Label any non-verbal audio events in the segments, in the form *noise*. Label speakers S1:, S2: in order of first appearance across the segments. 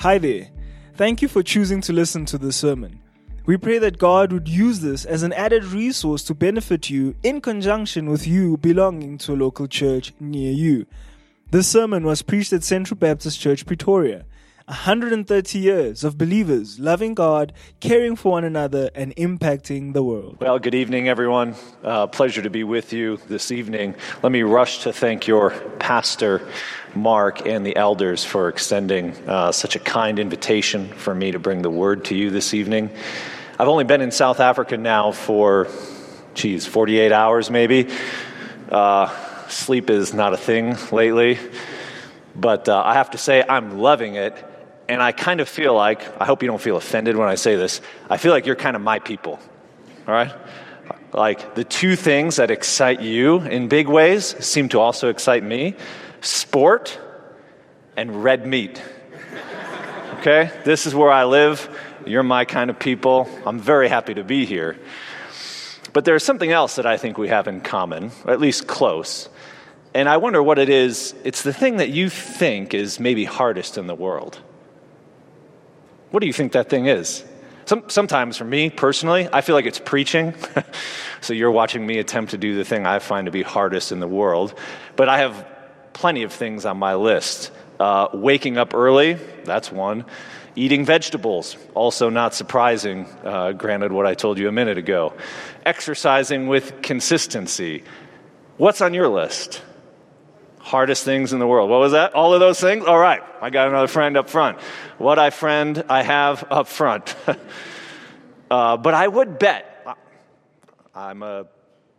S1: Hi there. Thank you for choosing to listen to this sermon. We pray that God would use this as an added resource to benefit you in conjunction with you belonging to a local church near you. This sermon was preached at Central Baptist Church, Pretoria. 130 years of believers loving God, caring for one another, and impacting the world.
S2: Well, good evening, everyone. Uh, pleasure to be with you this evening. Let me rush to thank your pastor, Mark, and the elders for extending uh, such a kind invitation for me to bring the word to you this evening. I've only been in South Africa now for, geez, 48 hours maybe. Uh, sleep is not a thing lately. But uh, I have to say, I'm loving it and I kind of feel like, I hope you don't feel offended when I say this, I feel like you're kind of my people, all right? Like the two things that excite you in big ways seem to also excite me sport and red meat. Okay? This is where I live. You're my kind of people. I'm very happy to be here. But there's something else that I think we have in common, or at least close. And I wonder what it is. It's the thing that you think is maybe hardest in the world. What do you think that thing is? Some, sometimes for me personally, I feel like it's preaching. *laughs* so you're watching me attempt to do the thing I find to be hardest in the world. But I have plenty of things on my list. Uh, waking up early, that's one. Eating vegetables, also not surprising, uh, granted what I told you a minute ago. Exercising with consistency. What's on your list? Hardest things in the world. What was that? All of those things? All right, I got another friend up front. What I friend I have up front. *laughs* uh, but I would bet, I'm a,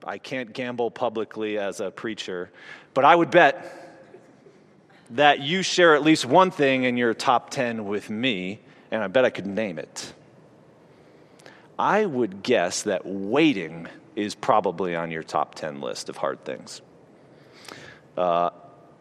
S2: I can't gamble publicly as a preacher, but I would bet that you share at least one thing in your top 10 with me, and I bet I could name it. I would guess that waiting is probably on your top 10 list of hard things. Uh,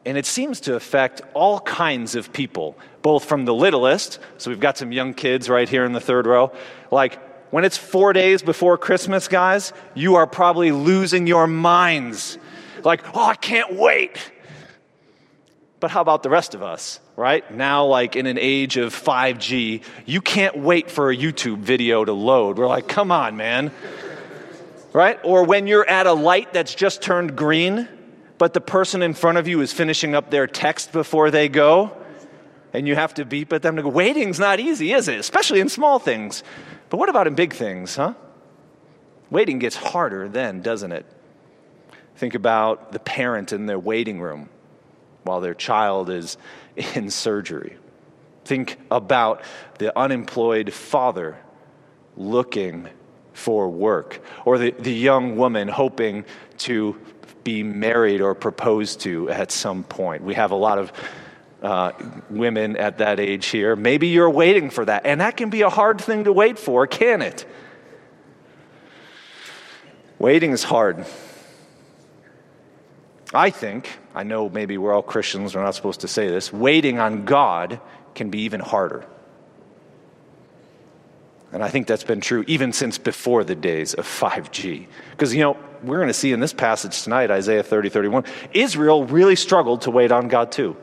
S2: and it seems to affect all kinds of people, both from the littlest, so we've got some young kids right here in the third row. Like, when it's four days before Christmas, guys, you are probably losing your minds. Like, oh, I can't wait. But how about the rest of us, right? Now, like in an age of 5G, you can't wait for a YouTube video to load. We're like, come on, man. Right? Or when you're at a light that's just turned green but the person in front of you is finishing up their text before they go, and you have to beep at them to go. Waiting's not easy, is it? Especially in small things. But what about in big things, huh? Waiting gets harder then, doesn't it? Think about the parent in their waiting room while their child is *laughs* in surgery. Think about the unemployed father looking for work, or the, the young woman hoping to be married or proposed to at some point. We have a lot of uh, women at that age here. Maybe you're waiting for that, and that can be a hard thing to wait for, can it? Waiting is hard. I think, I know maybe we're all Christians, we're not supposed to say this, waiting on God can be even harder. And I think that's been true even since before the days of 5G. Because, you know, we're going to see in this passage tonight, Isaiah 30, 31, Israel really struggled to wait on God too.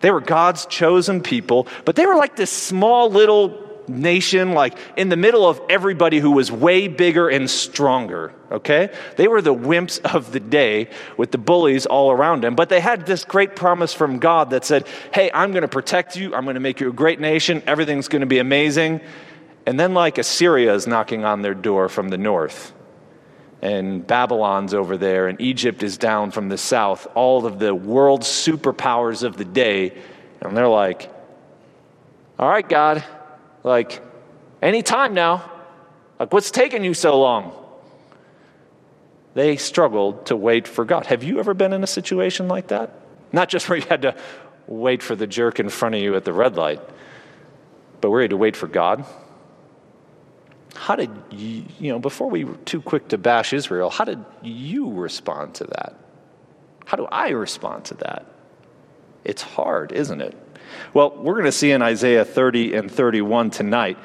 S2: They were God's chosen people, but they were like this small little nation, like in the middle of everybody who was way bigger and stronger, okay? They were the wimps of the day with the bullies all around them, but they had this great promise from God that said, hey, I'm going to protect you, I'm going to make you a great nation, everything's going to be amazing. And then, like Assyria is knocking on their door from the north, and Babylon's over there, and Egypt is down from the south, all of the world's superpowers of the day. And they're like, All right, God, like, any time now. Like, what's taking you so long? They struggled to wait for God. Have you ever been in a situation like that? Not just where you had to wait for the jerk in front of you at the red light, but where you had to wait for God. How did you, you know, before we were too quick to bash Israel, how did you respond to that? How do I respond to that? It's hard, isn't it? Well, we're going to see in Isaiah 30 and 31 tonight,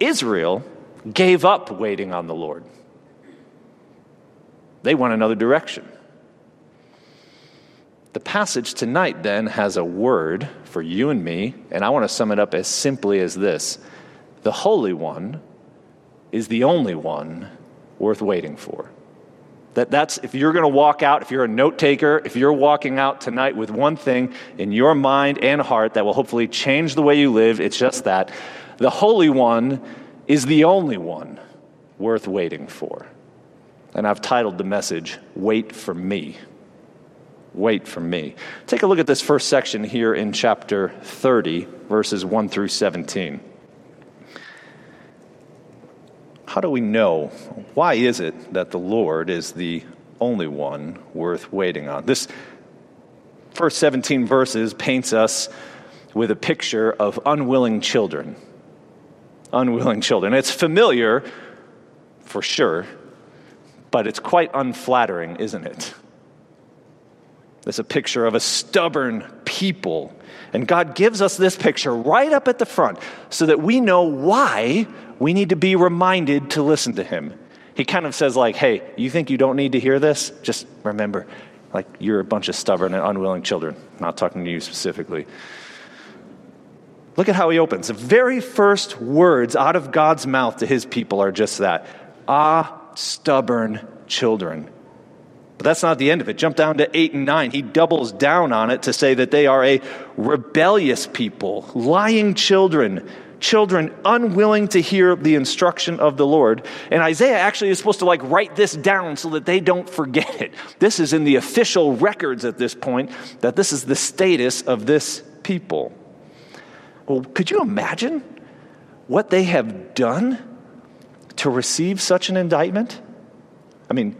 S2: Israel gave up waiting on the Lord. They went another direction. The passage tonight then has a word for you and me, and I want to sum it up as simply as this The Holy One is the only one worth waiting for. That that's if you're going to walk out, if you're a note taker, if you're walking out tonight with one thing in your mind and heart that will hopefully change the way you live, it's just that the Holy One is the only one worth waiting for. And I've titled the message, Wait for Me. Wait for me. Take a look at this first section here in chapter 30, verses 1 through 17. How do we know? Why is it that the Lord is the only one worth waiting on? This first 17 verses paints us with a picture of unwilling children. Unwilling children. It's familiar, for sure, but it's quite unflattering, isn't it? It's a picture of a stubborn people. And God gives us this picture right up at the front so that we know why we need to be reminded to listen to him. He kind of says, like, hey, you think you don't need to hear this? Just remember, like, you're a bunch of stubborn and unwilling children. I'm not talking to you specifically. Look at how he opens. The very first words out of God's mouth to his people are just that Ah, stubborn children. But that's not the end of it. Jump down to 8 and 9. He doubles down on it to say that they are a rebellious people, lying children, children unwilling to hear the instruction of the Lord. And Isaiah actually is supposed to like write this down so that they don't forget it. This is in the official records at this point that this is the status of this people. Well, could you imagine what they have done to receive such an indictment? I mean,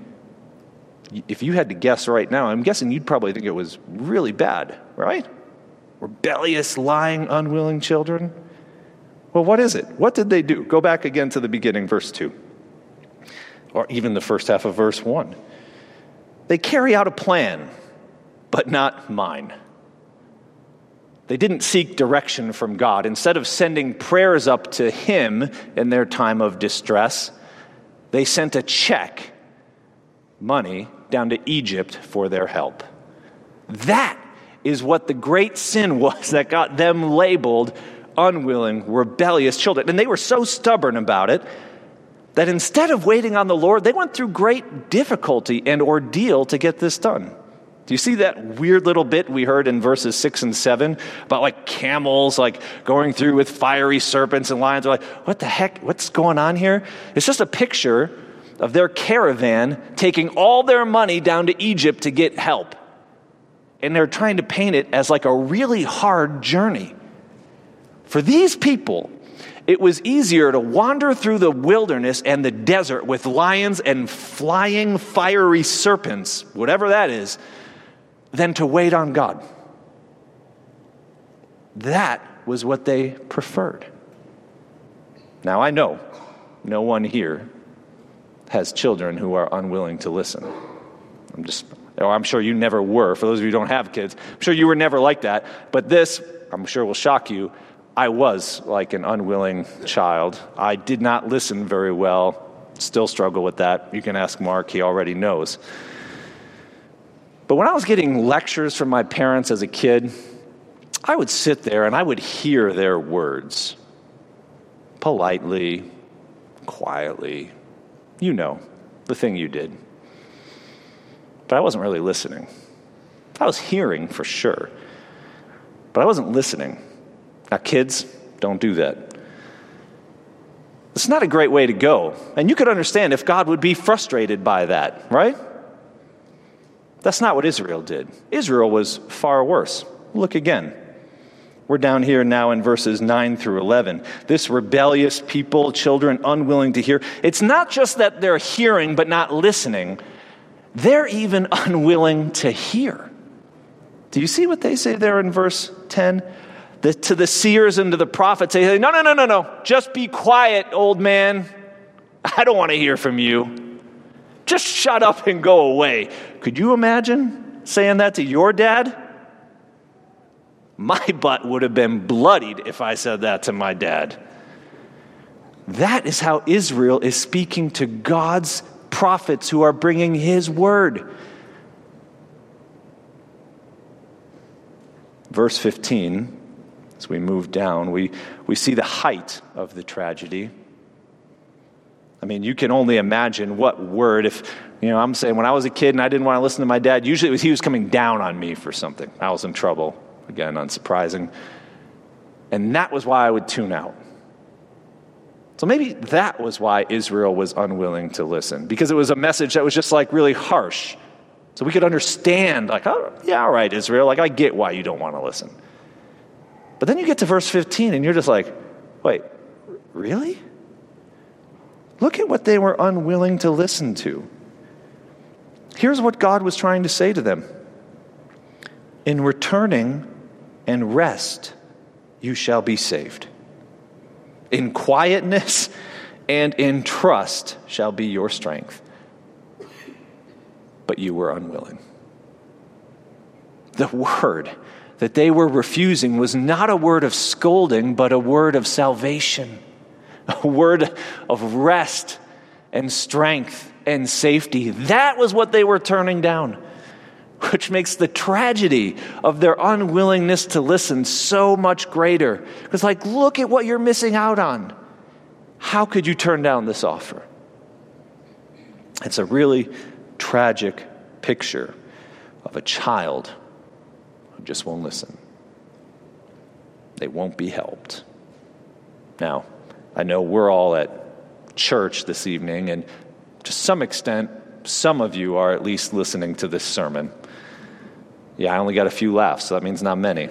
S2: if you had to guess right now, I'm guessing you'd probably think it was really bad, right? Rebellious, lying, unwilling children. Well, what is it? What did they do? Go back again to the beginning, verse 2, or even the first half of verse 1. They carry out a plan, but not mine. They didn't seek direction from God. Instead of sending prayers up to Him in their time of distress, they sent a check, money, down to Egypt for their help. That is what the great sin *laughs* was that got them labeled unwilling, rebellious children. And they were so stubborn about it that instead of waiting on the Lord, they went through great difficulty and ordeal to get this done. Do you see that weird little bit we heard in verses 6 and 7 about like camels like going through with fiery serpents and lions? They're like, what the heck? What's going on here? It's just a picture of their caravan taking all their money down to Egypt to get help. And they're trying to paint it as like a really hard journey. For these people, it was easier to wander through the wilderness and the desert with lions and flying fiery serpents, whatever that is, than to wait on God. That was what they preferred. Now, I know no one here has children who are unwilling to listen. I'm just, or I'm sure you never were. For those of you who don't have kids, I'm sure you were never like that. But this, I'm sure, will shock you. I was like an unwilling child. I did not listen very well. Still struggle with that. You can ask Mark, he already knows. But when I was getting lectures from my parents as a kid, I would sit there and I would hear their words politely, quietly. You know, the thing you did. But I wasn't really listening. I was hearing for sure, but I wasn't listening. Now, kids, don't do that. It's not a great way to go. And you could understand if God would be frustrated by that, right? That's not what Israel did. Israel was far worse. Look again. We're down here now in verses 9 through 11. This rebellious people, children unwilling to hear. It's not just that they're hearing but not listening, they're even *laughs* unwilling to hear. Do you see what they say there in verse 10? The, to the seers and to the prophets, they say, No, no, no, no, no. Just be quiet, old man. I don't want to hear from you. Just shut up and go away. Could you imagine saying that to your dad? My butt would have been bloodied if I said that to my dad. That is how Israel is speaking to God's prophets who are bringing his word. verse 15, as we move down, we, we see the height of the tragedy. I mean, you can only imagine what word, if, you know, I'm saying when I was a kid and I didn't want to listen to my dad, usually was he was coming down on me for something. I was in trouble. Again, unsurprising. And that was why I would tune out. So maybe that was why Israel was unwilling to listen, because it was a message that was just like really harsh. So we could understand, like, oh, yeah, all right, Israel, like, I get why you don't want to listen. But then you get to verse 15 and you're just like, wait, really? Look at what they were unwilling to listen to. Here's what God was trying to say to them In returning and rest, you shall be saved. In quietness and in trust shall be your strength. But you were unwilling. The word that they were refusing was not a word of scolding, but a word of salvation, *laughs* a word of rest and strength and safety. That was what they were turning down, *laughs* which makes the tragedy of their unwillingness to listen so much greater. Because, like, look at what you're missing out on. How could you turn down this offer? It's a really tragic picture of a child just won't listen. They won't be helped. Now, I know we're all at church this evening, and to some extent, some of you are at least listening to this sermon. Yeah, I only got a few laughs, so that means not many.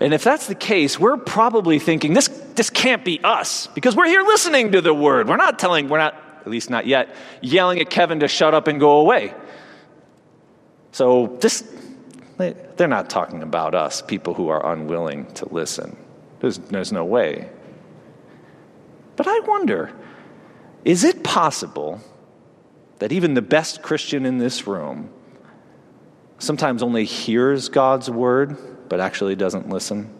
S2: And if that's the case, we're probably thinking this, this can't be us because we're here listening to the word. We're not telling, we're not, at least not yet, yelling at Kevin to shut up and go away. So this, they're not talking about us, people who are unwilling to listen. There's, there's no way. But I wonder is it possible that even the best Christian in this room sometimes only hears God's word but actually doesn't listen?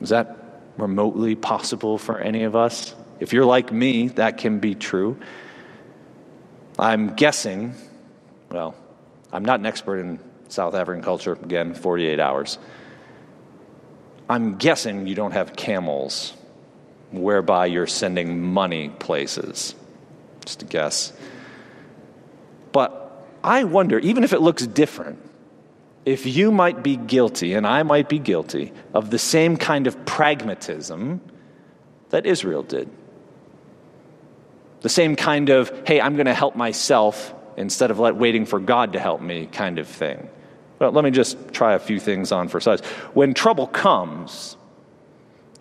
S2: Is that remotely possible for any of us? If you're like me, that can be true. I'm guessing, well, I'm not an expert in South African culture, again, 48 hours. I'm guessing you don't have camels whereby you're sending money places. Just a guess. But I wonder, even if it looks different, if you might be guilty, and I might be guilty, of the same kind of pragmatism that Israel did. The same kind of, hey, I'm going to help myself instead of let, waiting for God to help me kind of thing. Well, let me just try a few things on for size. When trouble comes,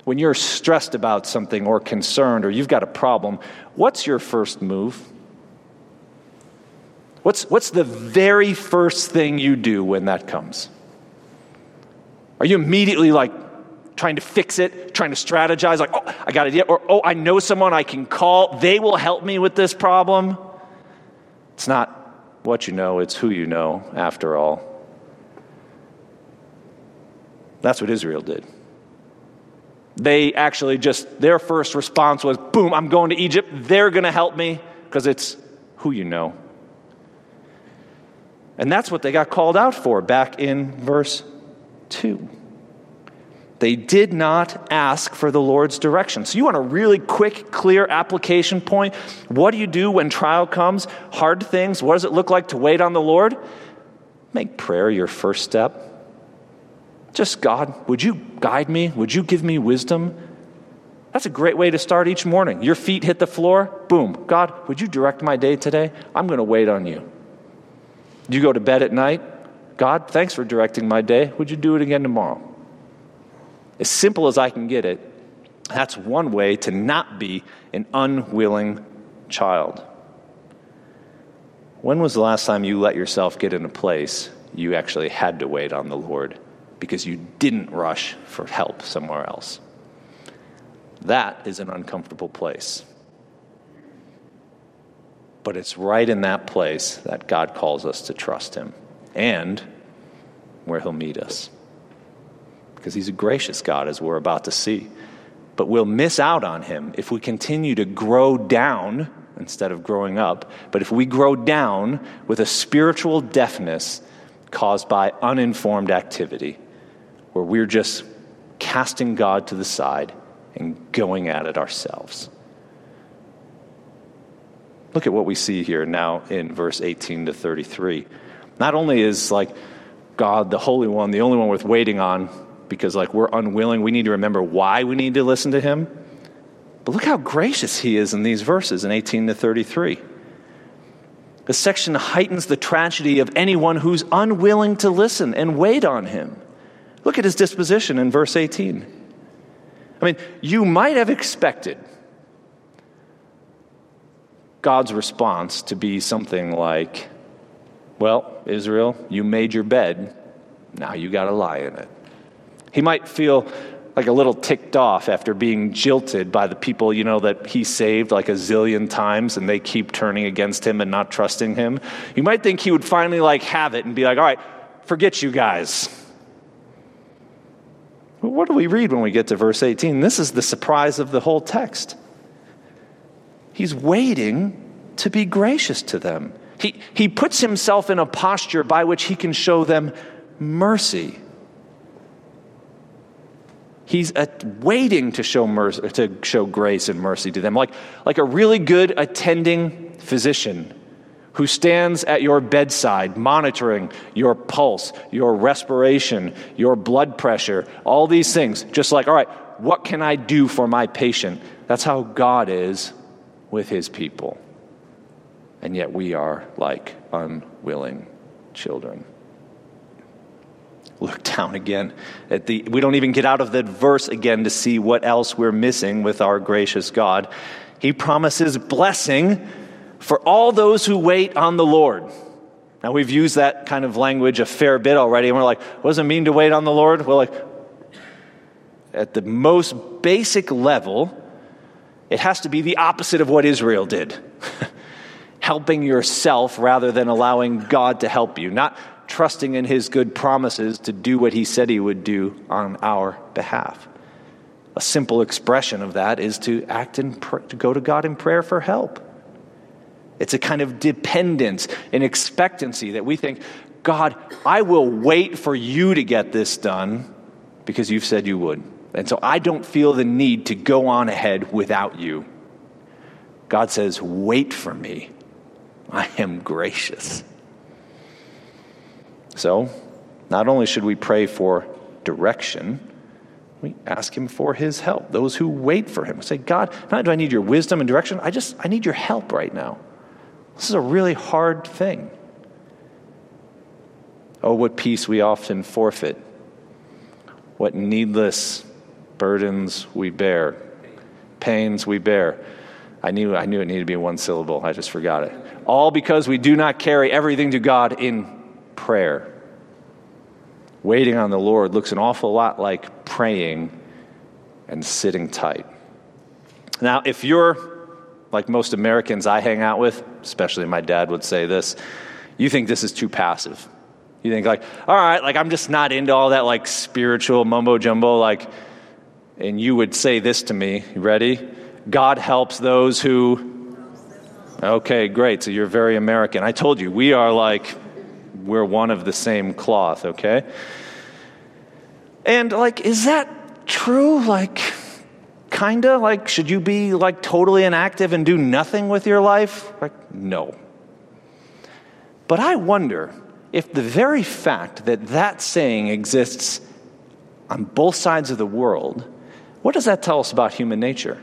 S2: when you're stressed about something or concerned or you've got a problem, what's your first move? What's, what's the very first thing you do when that comes? Are you immediately like trying to fix it, trying to strategize, like, oh, I got idea, or oh, I know someone I can call, they will help me with this problem? It's not what you know, it's who you know, after all. That's what Israel did. They actually just, their first response was, boom, I'm going to Egypt. They're going to help me because it's who you know. And that's what they got called out for back in verse 2. They did not ask for the Lord's direction. So, you want a really quick, clear application point? What do you do when trial comes? Hard things? What does it look like to wait on the Lord? Make prayer your first step. Just, God, would you guide me? Would you give me wisdom? That's a great way to start each morning. Your feet hit the floor, boom. God, would you direct my day today? I'm going to wait on you. You go to bed at night, God, thanks for directing my day. Would you do it again tomorrow? As simple as I can get it, that's one way to not be an unwilling child. When was the last time you let yourself get in a place you actually had to wait on the Lord? because you didn't rush for help somewhere else. That is an uncomfortable place. But it's right in that place that God calls us to trust Him and where He'll meet us. Because He's a gracious God, as we're about to see. But we'll miss out on Him if we continue to grow down instead of growing up. But if we grow down with a spiritual deafness caused by uninformed activity, where we're just casting God to the side and going at it ourselves. Look at what we see here now in verse 18 to 33. Not only is like God, the Holy One, the only one worth waiting on, because like we're unwilling, we need to remember why we need to listen to Him. But look how gracious He is in these verses in 18 to 33. The section heightens the tragedy of anyone who's unwilling to listen and wait on him. Look at his disposition in verse 18. I mean, you might have expected God's response to be something like, Well, Israel, you made your bed, now you got to lie in it. He might feel like a little ticked off after being jilted by the people, you know, that he saved like a zillion times and they keep turning against him and not trusting him. You might think he would finally like have it and be like, all right, forget you guys. But what do we read when we get to verse 18? This is the surprise of the whole text. He's waiting to be gracious to them. He, he puts himself in a posture by which he can show them mercy. He's uh, waiting to show, mercy, to show grace and mercy to them, like, like a really good attending physician who stands at your bedside monitoring your pulse, your respiration, your blood pressure, all these things. Just like, all right, what can I do for my patient? That's how God is with his people. And yet we are like unwilling children look down again at the we don't even get out of that verse again to see what else we're missing with our gracious god. He promises blessing for all those who wait on the lord. Now we've used that kind of language a fair bit already and we're like what does it mean to wait on the lord? Well like at the most basic level it has to be the opposite of what israel did. *laughs* Helping yourself rather than allowing god to help you. Not trusting in his good promises to do what he said he would do on our behalf. A simple expression of that is to act and pr- to go to God in prayer for help. It's a kind of dependence and expectancy that we think, God, I will wait for you to get this done because you've said you would. And so I don't feel the need to go on ahead without you. God says, Wait for me. I am gracious. So, not only should we pray for direction, we ask him for his help. Those who wait for him say, God, not do I need your wisdom and direction, I just I need your help right now. This is a really hard thing. Oh, what peace we often forfeit. What needless burdens we bear, pains we bear. I knew, I knew it needed to be one syllable. I just forgot it. All because we do not carry everything to God in prayer. Waiting on the Lord looks an awful lot like praying and sitting tight. Now, if you're like most Americans I hang out with, especially my dad would say this, you think this is too passive. You think like, all right, like I'm just not into all that like spiritual mumbo jumbo, like, and you would say this to me, you ready? God helps those who. Okay, great. So you're very American. I told you, we are like we're one of the same cloth, okay? And like, is that true? Like, kinda? Like, should you be like totally inactive and do nothing with your life? Like, no. But I wonder if the very fact that that saying exists on both sides of the world, what does that tell us about human nature?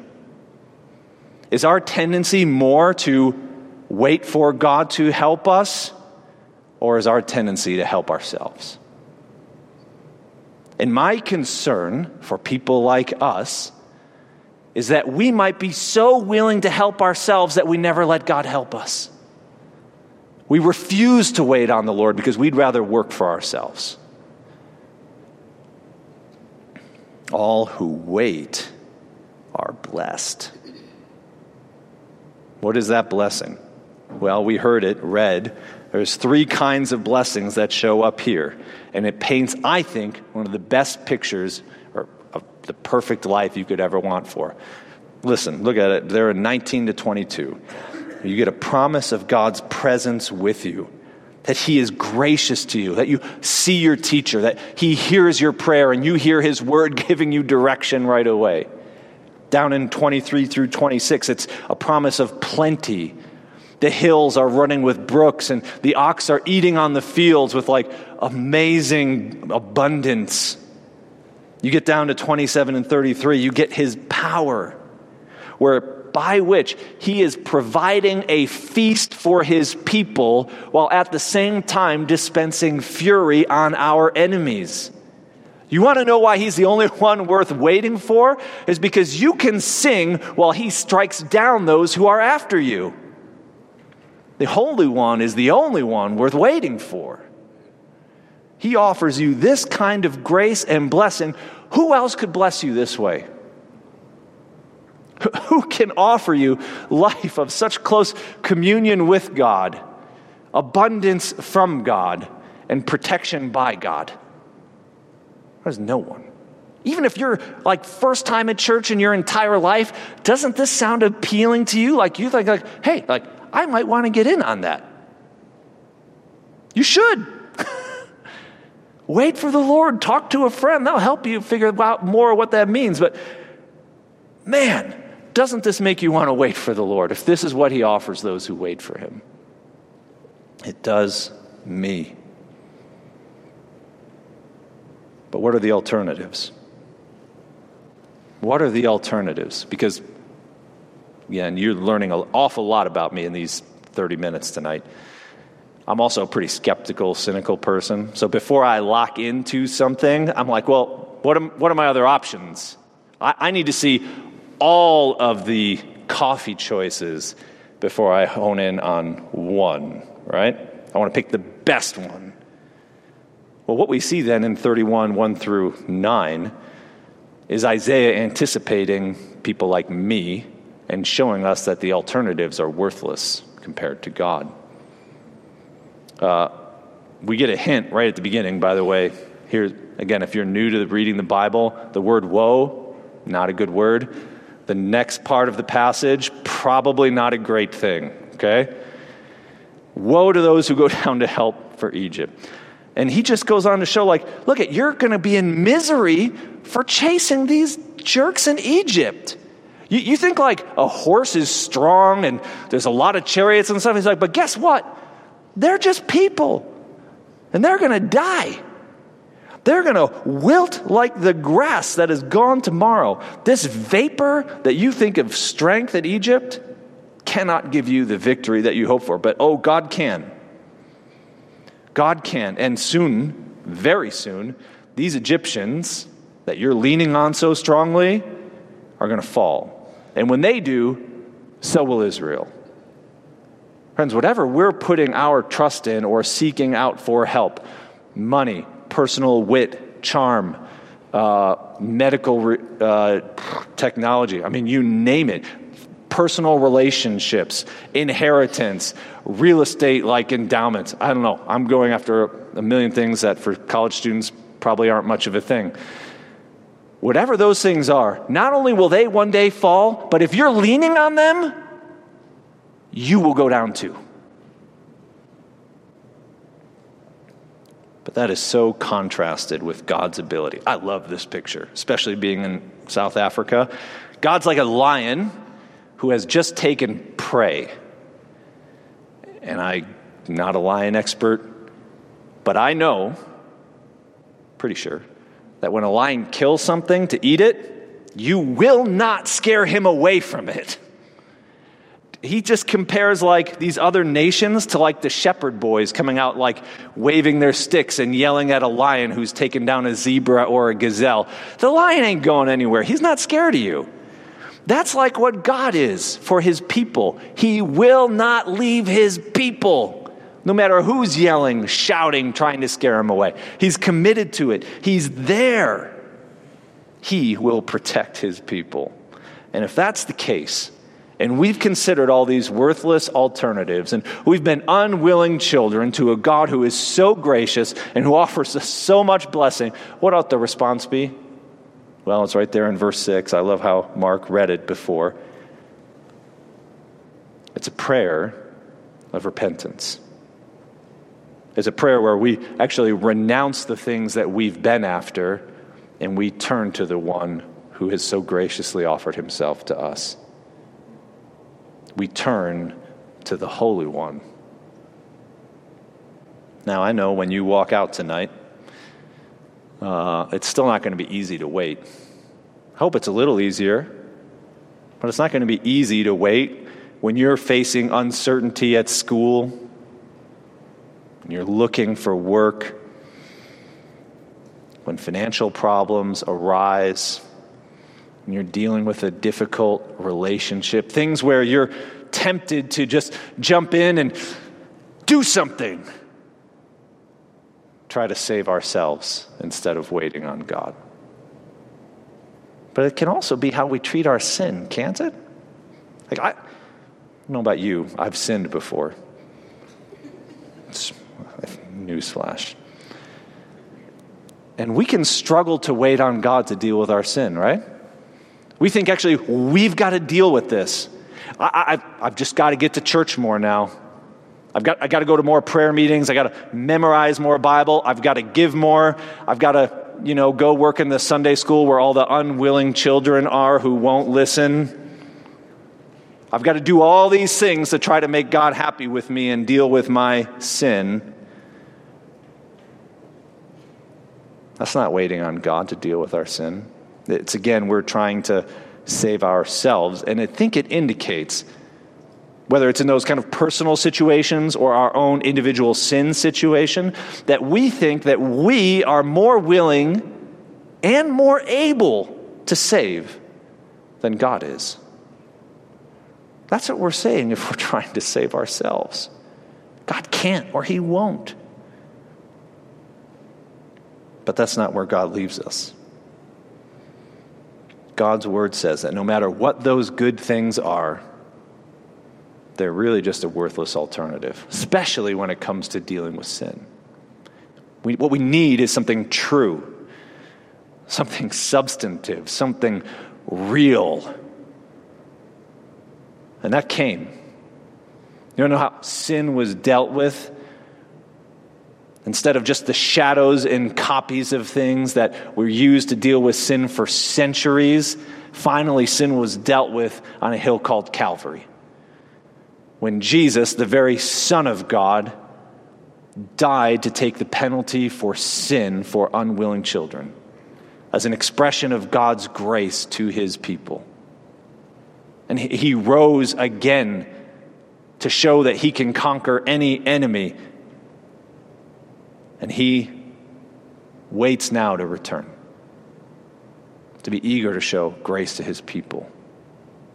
S2: Is our tendency more to wait for God to help us or is our tendency to help ourselves? And my concern for people like us is that we might be so willing to help ourselves that we never let God help us. We refuse to wait on the Lord because we'd rather work for ourselves. All who wait are blessed. What is that blessing? Well, we heard it read there's three kinds of blessings that show up here. And it paints, I think, one of the best pictures of the perfect life you could ever want for. Listen, look at it. They're in 19 to 22. You get a promise of God's presence with you. that He is gracious to you, that you see your teacher, that He hears your prayer and you hear His word *laughs* giving you direction right away. Down in 23 through 26, it's a promise of plenty. The hills are running with brooks, and the ox are eating on the fields with like amazing abundance. You get down to 27 and 33, you get his power, where by which he is providing a feast for his people while at the same time dispensing fury on our enemies. You want to know why he's the only *laughs* one worth waiting for? Is because you can sing while he strikes down those who are after you. The Holy One is the only one worth waiting for. He offers you this kind of grace and blessing. Who else could bless you this way? *laughs* Who can offer you life of such close communion with God, abundance from God, and protection by God? There's no one. Even if you're like first time at church in your entire life, doesn't this sound appealing to you? Like you think like, hey, like I might want to get in on that. You should. *laughs* Wait for the Lord, talk to a friend. They'll help you figure out more what that means. But man, doesn't this make you want to wait for the Lord if this is what He offers those who wait for Him? It does me. But what are the alternatives? What are the alternatives? Because, again, you're learning an awful lot about me in these 30 minutes tonight. I'm also a pretty skeptical, cynical person. So before I lock into something, I'm like, well, what are, what are my other options? I, I need to see all of the coffee choices before I hone in on one, right? I want to pick the best one. Well, what we see then in 31, 1 through 9, is Isaiah anticipating people like me and showing us that the alternatives are worthless compared to God. Uh, we get a hint right at the beginning, by the way. Here, again, if you're new to reading the Bible, the word woe, not a good word. The next part of the passage, probably not a great thing, okay? Woe to those who go *laughs* down to help for Egypt. And he just goes on to show, like, look at, you're going to be in misery for chasing these jerks in Egypt. You, you think like a horse is strong and there's a lot of chariots and stuff. He's like, but guess what? They're just people and they're going to die. They're going to wilt like the grass that is gone tomorrow. This vapor that you think of strength at Egypt cannot give you the victory that you hope for, but oh, God can. God can. And soon, very soon, these Egyptians that you're leaning on so strongly are going to fall. And when they do, so will Israel. Friends, whatever we're putting our trust in or seeking out for help money, personal wit, charm, uh, medical uh, technology I mean, you name it personal relationships, inheritance, real estate like endowments. I don't know. I'm going after a million things that for college students probably aren't much of a thing. Whatever those things are, not only will they one day fall, but if you're leaning on them, you will go down too. But that is so contrasted with God's ability. I love this picture, especially being in South Africa. God's like a lion who has just taken prey. And I'm not a lion expert, but I know, pretty sure, that when a lion kills something to eat it, you will not scare him away from it. He just compares like these other nations to like the shepherd boys coming out like waving their sticks and yelling at a lion who's taken down a zebra or a gazelle. The lion ain't going anywhere. He's not scared of you. That's like what God is for his people. He will not leave his people. No matter who's yelling, shouting, trying to scare him away, he's committed to it. He's there. He will protect his people. And if that's the case, and we've considered all these worthless alternatives, and we've been unwilling children to a God who is so gracious and who offers us so much blessing, what ought the response be? Well, it's right there in verse 6. I love how Mark read it before. It's a prayer of repentance. Is a prayer where we actually renounce the things that we've been after and we turn to the one who has so graciously offered himself to us. We turn to the Holy One. Now, I know when you walk out tonight, uh, it's still not going to be easy to wait. I hope it's a little easier, but it's not going to be easy to wait when you're facing uncertainty at school, when you're looking for work, when financial problems arise, when you're dealing with a difficult relationship, things where you're tempted to just jump in and do something try to save ourselves instead of waiting on God. But it can also be how we treat our sin, can't it? Like, I, I don't know about you, I've sinned before. Newsflash. And we can struggle to wait on God to deal with our sin, right? We think actually we've got to deal with this. I, have just got to get to church more now. I've got, I got to go to more prayer meetings. I've got to memorize more Bible. I've got to give more. I've got to, you know, go work in the Sunday school where all the unwilling children are who won't listen. I've got to do all these things to try to make God happy with me and deal with my sin. That's not waiting on God to deal with our sin. It's again, we're trying to save ourselves. And I think it indicates whether it's in those kind of personal situations or our own individual sin situation, that we think that we are more willing and more able to save than God is. That's what we're saying if we're *laughs* trying to save ourselves. God can't or He won't. But that's not where God leaves us. God's word says that no matter what those good things are, they're really just a worthless alternative, especially when it comes to dealing with sin. We, what we need is something true, something substantive, something real. And that came. You don't know how sin was dealt with? Instead of just the shadows and copies of things that were used to deal with sin for centuries, finally sin was dealt with on a hill called Calvary when Jesus, the very Son of God, died to take the penalty for sin for unwilling children as an expression of God's grace to his people. And he rose again to show that he can conquer any enemy. And he waits now to return, to be eager to show grace to his people.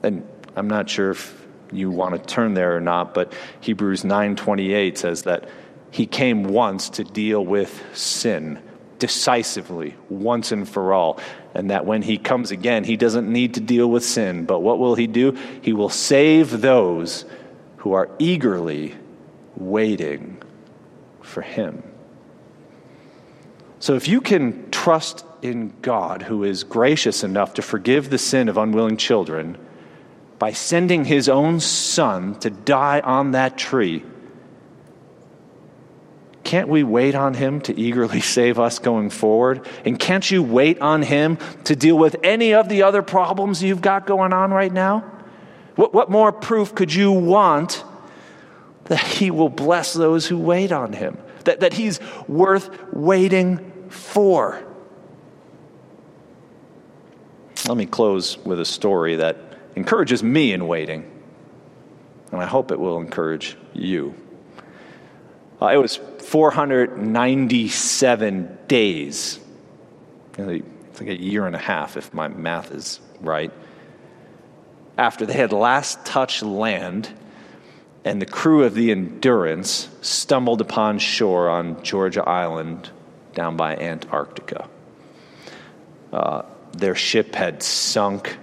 S2: And I'm not sure if you want to turn there or not, but Hebrews 9:28 says that he came once to deal with sin decisively once and for all. And that when he comes again he doesn't need to deal with sin but what will he do? He will save those who are eagerly waiting for him so if you can trust in God who is gracious enough to forgive the sin of unwilling children by sending his own son to die on that tree, can't we wait on him to eagerly *laughs* save us going forward? And can't you wait on him to deal with any of the other problems you've got going on right now? What, what more proof could you want that he will bless those who wait on him? That, that he's worth waiting for? Let me close with a story that encourages me in waiting, and I hope it will encourage you. Uh, it was 497 days. It's like a year and a half, if my math is right. After they had last touched land, and the crew of the Endurance stumbled upon shore on Georgia Island down by Antarctica. Uh, their ship had sunk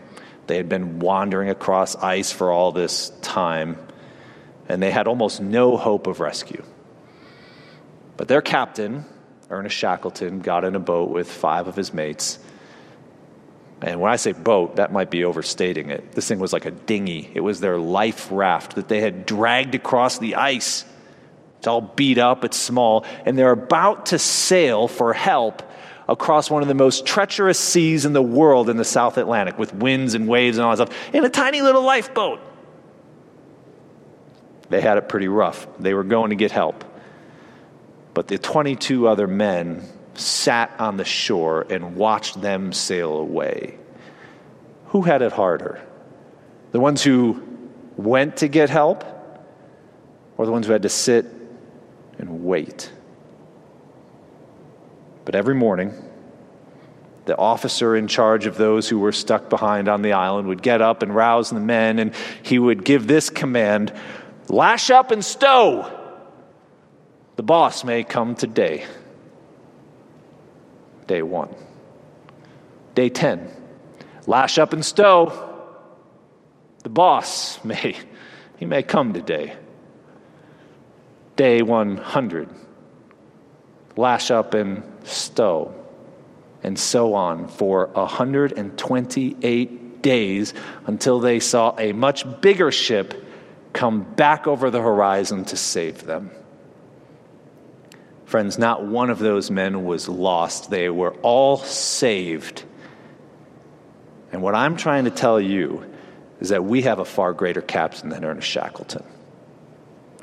S2: they had been wandering across ice for all this time, and they had almost no hope of rescue. But their captain, Ernest Shackleton, got in a boat with five of his mates. And when I say boat, that might be overstating it. This thing was like a dinghy. It was their life raft that they had dragged across the ice It's all beat up, it's small, and they're about to sail for help across one of the most treacherous seas in the world in the South Atlantic with winds and waves and all that stuff in a tiny little lifeboat. They had it pretty rough. They were going to get help. But the 22 other men sat on the shore and watched them sail away. Who had it harder? The ones who went to get help, or the ones who had to sit and wait? But every morning, the officer in charge of those who were stuck behind on the island would get up and rouse the men, and he would give this command Lash up and stow. The boss may come today. Day one. Day 10. Lash up and stow. The boss may, he may come today. Day 100. Lash up and stow. And so on for 128 days until they saw a much bigger ship come back over the horizon to save them. Friends, not one of those men was lost. They were all saved. And what I'm trying to tell you is that we have a far greater captain than Ernest Shackleton.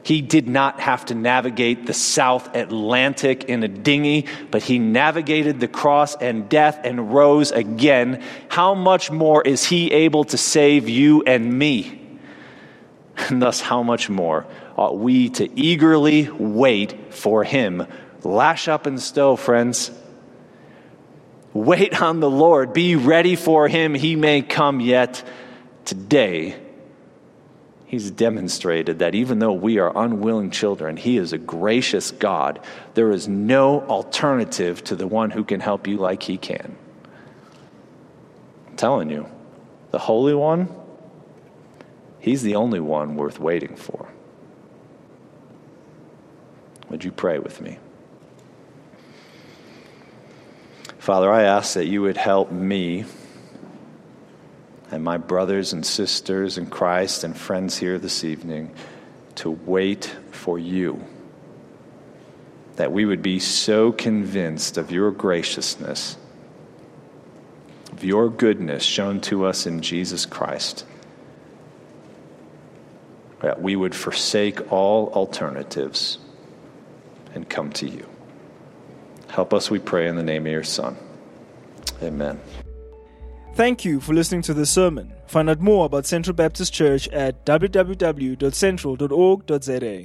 S2: He did not have to navigate the South Atlantic in a dinghy, but he navigated the cross and death and rose again. How much more is he able to save you and me? And *laughs* thus, how much more ought we to eagerly wait for him? Lash up and stow, friends. Wait on the Lord. Be ready for him. He may come yet today. He's demonstrated that even though we are unwilling children, He is a gracious God. There is no alternative to the one who can help you like He can. I'm telling you, the Holy One, He's the only one worth waiting for. Would you pray with me? Father, I ask that you would help me and my brothers and sisters in Christ and friends here this evening to wait for you. That we would be so convinced of your graciousness, of your goodness shown to us in Jesus Christ, that we would forsake all alternatives and come to you. Help us, we pray, in the name of your Son. Amen.
S1: Thank you for listening to this sermon. Find out more about Central Baptist Church at www.central.org.za.